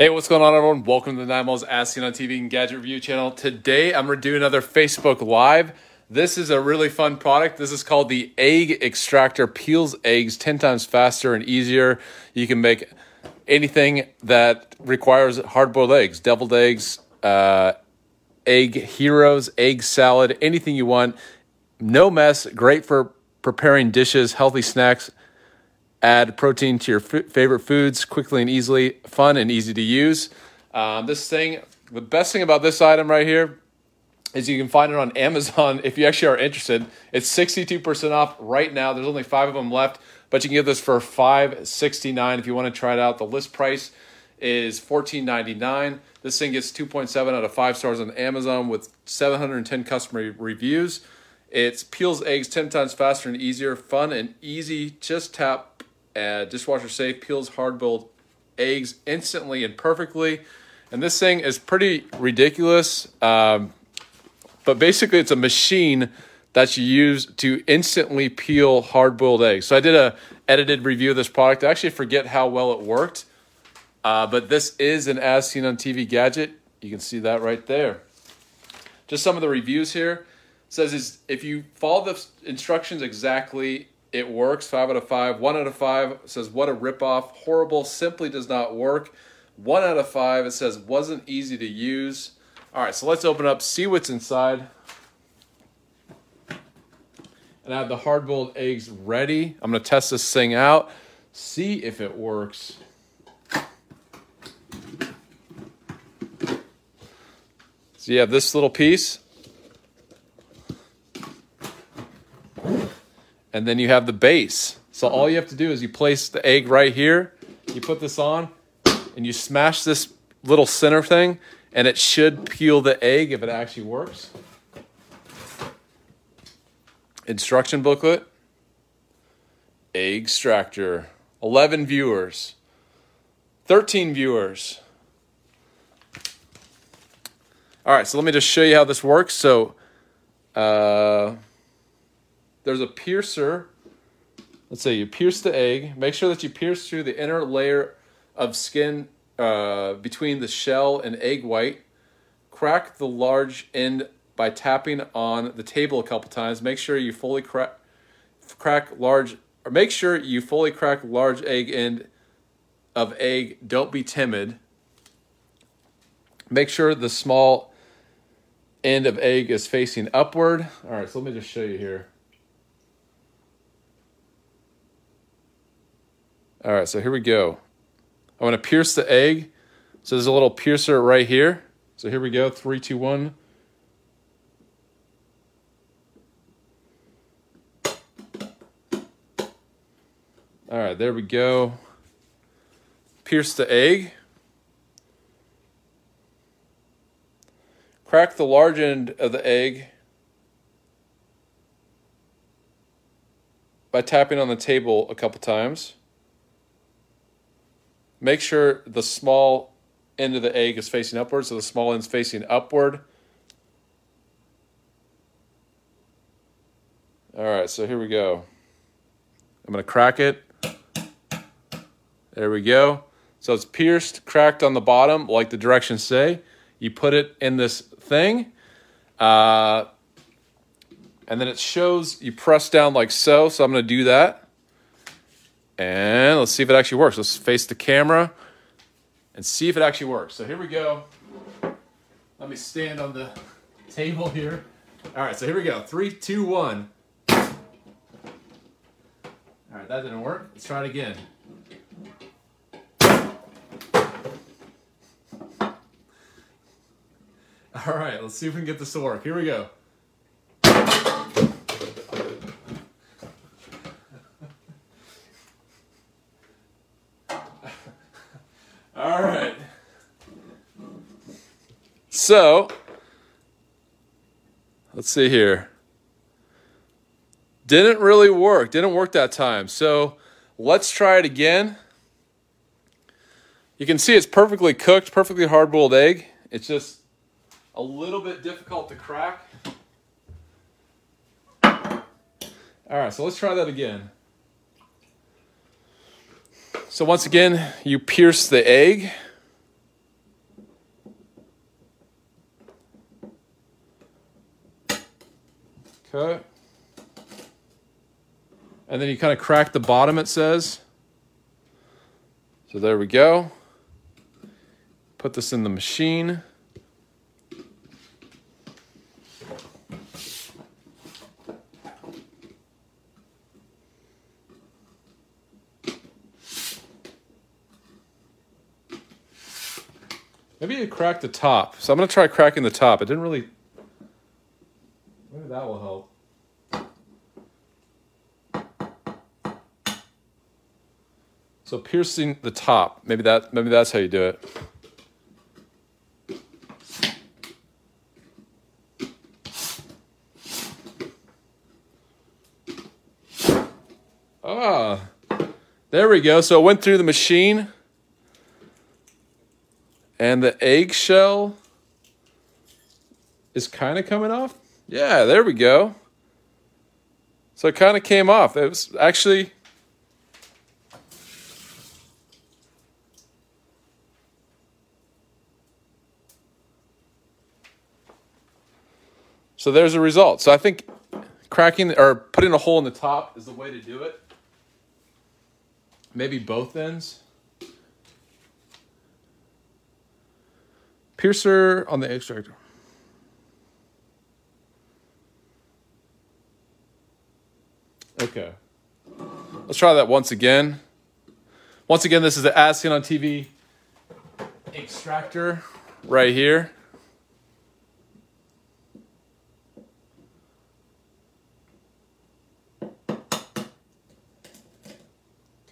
Hey, what's going on, everyone? Welcome to the Nine Miles As Seen on TV and Gadget Review channel. Today, I'm going to do another Facebook Live. This is a really fun product. This is called the Egg Extractor. Peels eggs 10 times faster and easier. You can make anything that requires hard boiled eggs, deviled eggs, uh, egg heroes, egg salad, anything you want. No mess. Great for preparing dishes, healthy snacks Add protein to your f- favorite foods quickly and easily, fun and easy to use. Um, this thing, the best thing about this item right here is you can find it on Amazon if you actually are interested. It's 62% off right now. There's only five of them left, but you can get this for $5.69 if you want to try it out. The list price is $14.99. This thing gets 2.7 out of 5 stars on Amazon with 710 customer reviews. It peels eggs 10 times faster and easier, fun and easy. Just tap uh, dishwasher safe, peels hard boiled eggs instantly and perfectly. And this thing is pretty ridiculous. Um, but basically, it's a machine that you use to instantly peel hard boiled eggs. So I did a edited review of this product. I actually forget how well it worked. Uh, but this is an as seen on TV gadget. You can see that right there. Just some of the reviews here. It says is if you follow the instructions exactly, it works. Five out of five. One out of five says, What a ripoff. Horrible. Simply does not work. One out of five, it says, Wasn't easy to use. All right, so let's open up, see what's inside. And I have the hard boiled eggs ready. I'm going to test this thing out, see if it works. So you have this little piece. And then you have the base. So all you have to do is you place the egg right here, you put this on, and you smash this little center thing, and it should peel the egg if it actually works. Instruction booklet. Egg extractor. 11 viewers. 13 viewers. All right, so let me just show you how this works. So, uh, there's a piercer. Let's say you pierce the egg. Make sure that you pierce through the inner layer of skin uh, between the shell and egg white. Crack the large end by tapping on the table a couple times. Make sure you fully crack crack large or make sure you fully crack large egg end of egg. Don't be timid. Make sure the small end of egg is facing upward. All right, so let me just show you here. All right, so here we go. I want to pierce the egg. So there's a little piercer right here. So here we go. Three, two, one. All right, there we go. Pierce the egg. Crack the large end of the egg by tapping on the table a couple times. Make sure the small end of the egg is facing upward, so the small end's facing upward. All right, so here we go. I'm going to crack it. There we go. So it's pierced, cracked on the bottom, like the directions say. You put it in this thing, uh, and then it shows you press down like so. So I'm going to do that. And let's see if it actually works. Let's face the camera and see if it actually works. So here we go. Let me stand on the table here. All right, so here we go. Three, two, one. All right, that didn't work. Let's try it again. All right, let's see if we can get this to work. Here we go. All right. So, let's see here. Didn't really work. Didn't work that time. So, let's try it again. You can see it's perfectly cooked, perfectly hard boiled egg. It's just a little bit difficult to crack. All right, so let's try that again. So once again, you pierce the egg. Okay. And then you kind of crack the bottom, it says. So there we go. Put this in the machine. Maybe you crack the top. So I'm going to try cracking the top. It didn't really. Maybe that will help. So piercing the top. Maybe that. Maybe that's how you do it. Ah, there we go. So it went through the machine. And the eggshell is kind of coming off. Yeah, there we go. So it kind of came off. It was actually. So there's a result. So I think cracking or putting a hole in the top is the way to do it. Maybe both ends. Piercer on the extractor. Okay. Let's try that once again. Once again, this is the As Seen on TV extractor right here.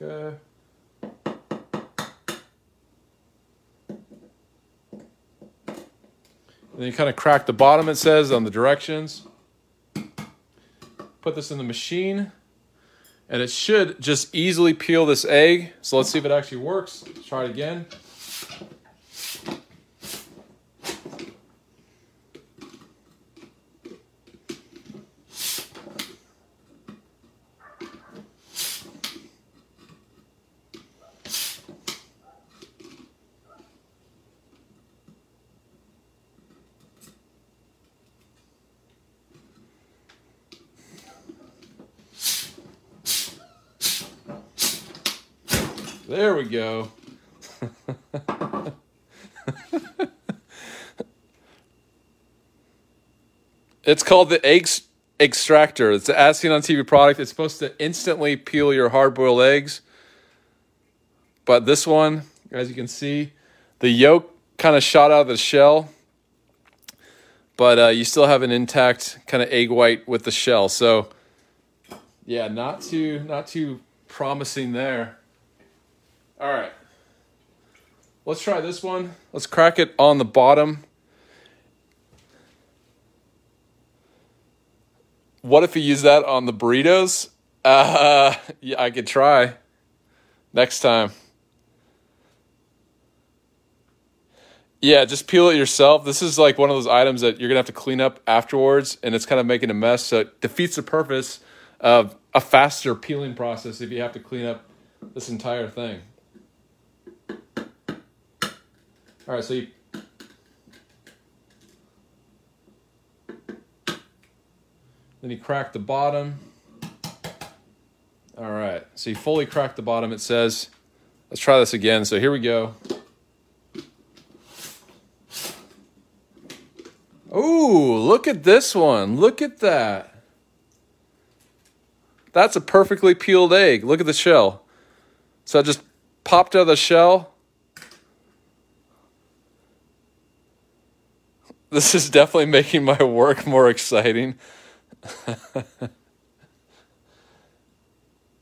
Okay. And then you kind of crack the bottom, it says, on the directions. Put this in the machine. And it should just easily peel this egg. So let's see if it actually works. Let's try it again. There we go. it's called the egg extractor. It's an as seen on TV product. It's supposed to instantly peel your hard boiled eggs. But this one, as you can see, the yolk kind of shot out of the shell. But uh, you still have an intact kind of egg white with the shell. So yeah, not too not too promising there. All right. Let's try this one. Let's crack it on the bottom. What if you use that on the burritos? Uh, yeah, I could try next time. Yeah, just peel it yourself. This is like one of those items that you're gonna have to clean up afterwards, and it's kind of making a mess. So it defeats the purpose of a faster peeling process if you have to clean up this entire thing. All right, so you then you crack the bottom. All right, so you fully crack the bottom. It says, let's try this again. So here we go. Oh, look at this one. Look at that. That's a perfectly peeled egg. Look at the shell. So I just popped out of the shell This is definitely making my work more exciting.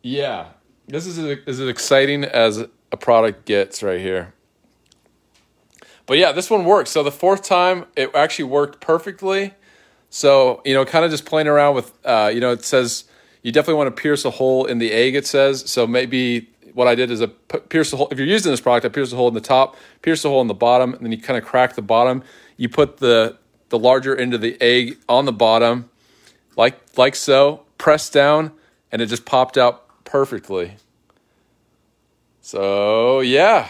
yeah, this is as exciting as a product gets right here. But yeah, this one works. So the fourth time, it actually worked perfectly. So you know, kind of just playing around with, uh, you know, it says you definitely want to pierce a hole in the egg. It says so. Maybe what I did is a pierce the hole. If you're using this product, I pierce the hole in the top, pierce the hole in the bottom, and then you kind of crack the bottom you put the the larger end of the egg on the bottom, like like so, press down, and it just popped out perfectly. So yeah,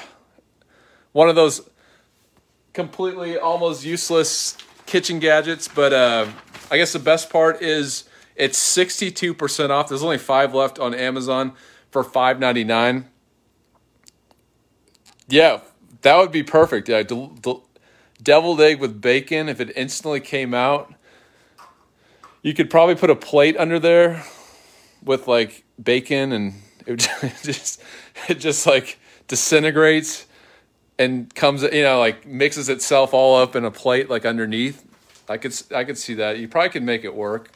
one of those completely almost useless kitchen gadgets, but uh, I guess the best part is It's 62% off. There's only five left on Amazon for $5.99. Yeah, that would be perfect. Yeah, del- del- deviled egg with bacon. If it instantly came out, you could probably put a plate under there with like bacon, and it just it just like disintegrates and comes you know like mixes itself all up in a plate like underneath. I could I could see that. You probably could make it work.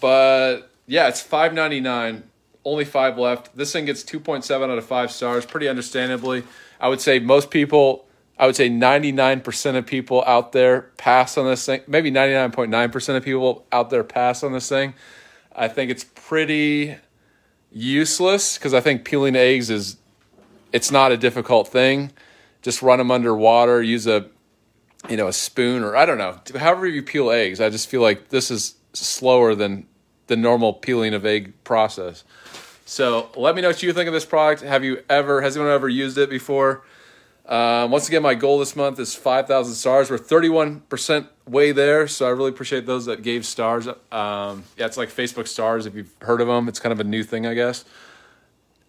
But yeah, it's five ninety nine. Only five left. This thing gets two point seven out of five stars, pretty understandably. I would say most people, I would say ninety nine percent of people out there pass on this thing. Maybe ninety nine point nine percent of people out there pass on this thing. I think it's pretty useless because I think peeling eggs is it's not a difficult thing. Just run them under water. Use a you know a spoon or I don't know. However you peel eggs, I just feel like this is slower than the normal peeling of egg process. So let me know what you think of this product. Have you ever, has anyone ever used it before? Um, once again, my goal this month is 5,000 stars. We're 31% way there, so I really appreciate those that gave stars. Um, yeah, it's like Facebook stars if you've heard of them. It's kind of a new thing, I guess.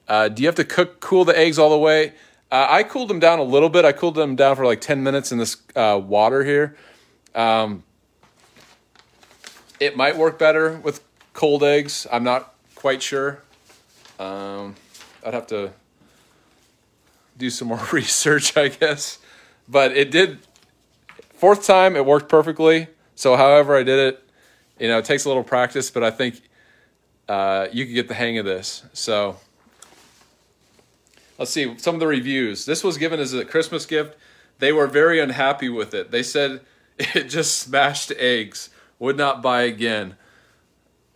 Uh, do you have to cook, cool the eggs all the way? Uh, I cooled them down a little bit. I cooled them down for like 10 minutes in this uh, water here. Um, it might work better with cold eggs. I'm not quite sure. Um, I'd have to do some more research, I guess. But it did. Fourth time, it worked perfectly. So, however I did it, you know, it takes a little practice, but I think uh, you can get the hang of this. So, let's see some of the reviews. This was given as a Christmas gift. They were very unhappy with it. They said it just smashed eggs. Would not buy again.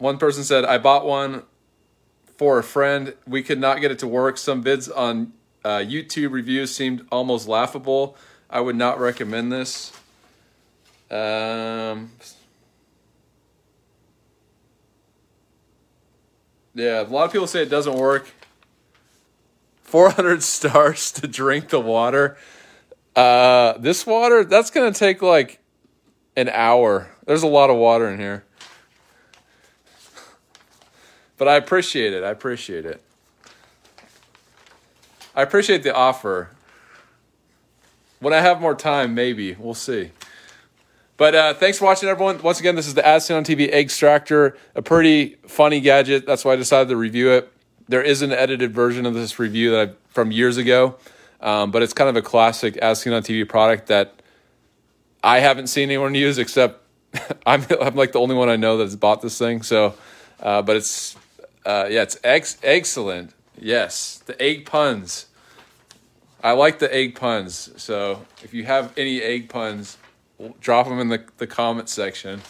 One person said, I bought one for a friend. We could not get it to work. Some bids on uh, YouTube reviews seemed almost laughable. I would not recommend this. Um, yeah, a lot of people say it doesn't work. 400 stars to drink the water. Uh, this water, that's going to take like an hour. There's a lot of water in here. But I appreciate it. I appreciate it. I appreciate the offer. When I have more time, maybe. We'll see. But uh, thanks for watching, everyone. Once again, this is the As on TV Extractor, a pretty funny gadget. That's why I decided to review it. There is an edited version of this review that I, from years ago, um, but it's kind of a classic As on TV product that I haven't seen anyone use except I'm, I'm like the only one I know that's bought this thing. So, uh, but it's uh, yeah, it's ex- excellent. Yes, the egg puns. I like the egg puns. So if you have any egg puns, drop them in the, the comment section.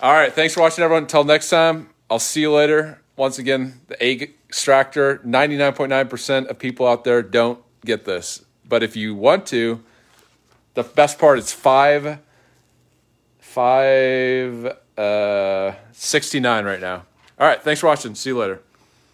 All right, thanks for watching, everyone. Until next time, I'll see you later. Once again, the egg extractor. Ninety nine point nine percent of people out there don't get this, but if you want to, the best part is five five uh, sixty nine right now. All right, thanks for watching. See you later.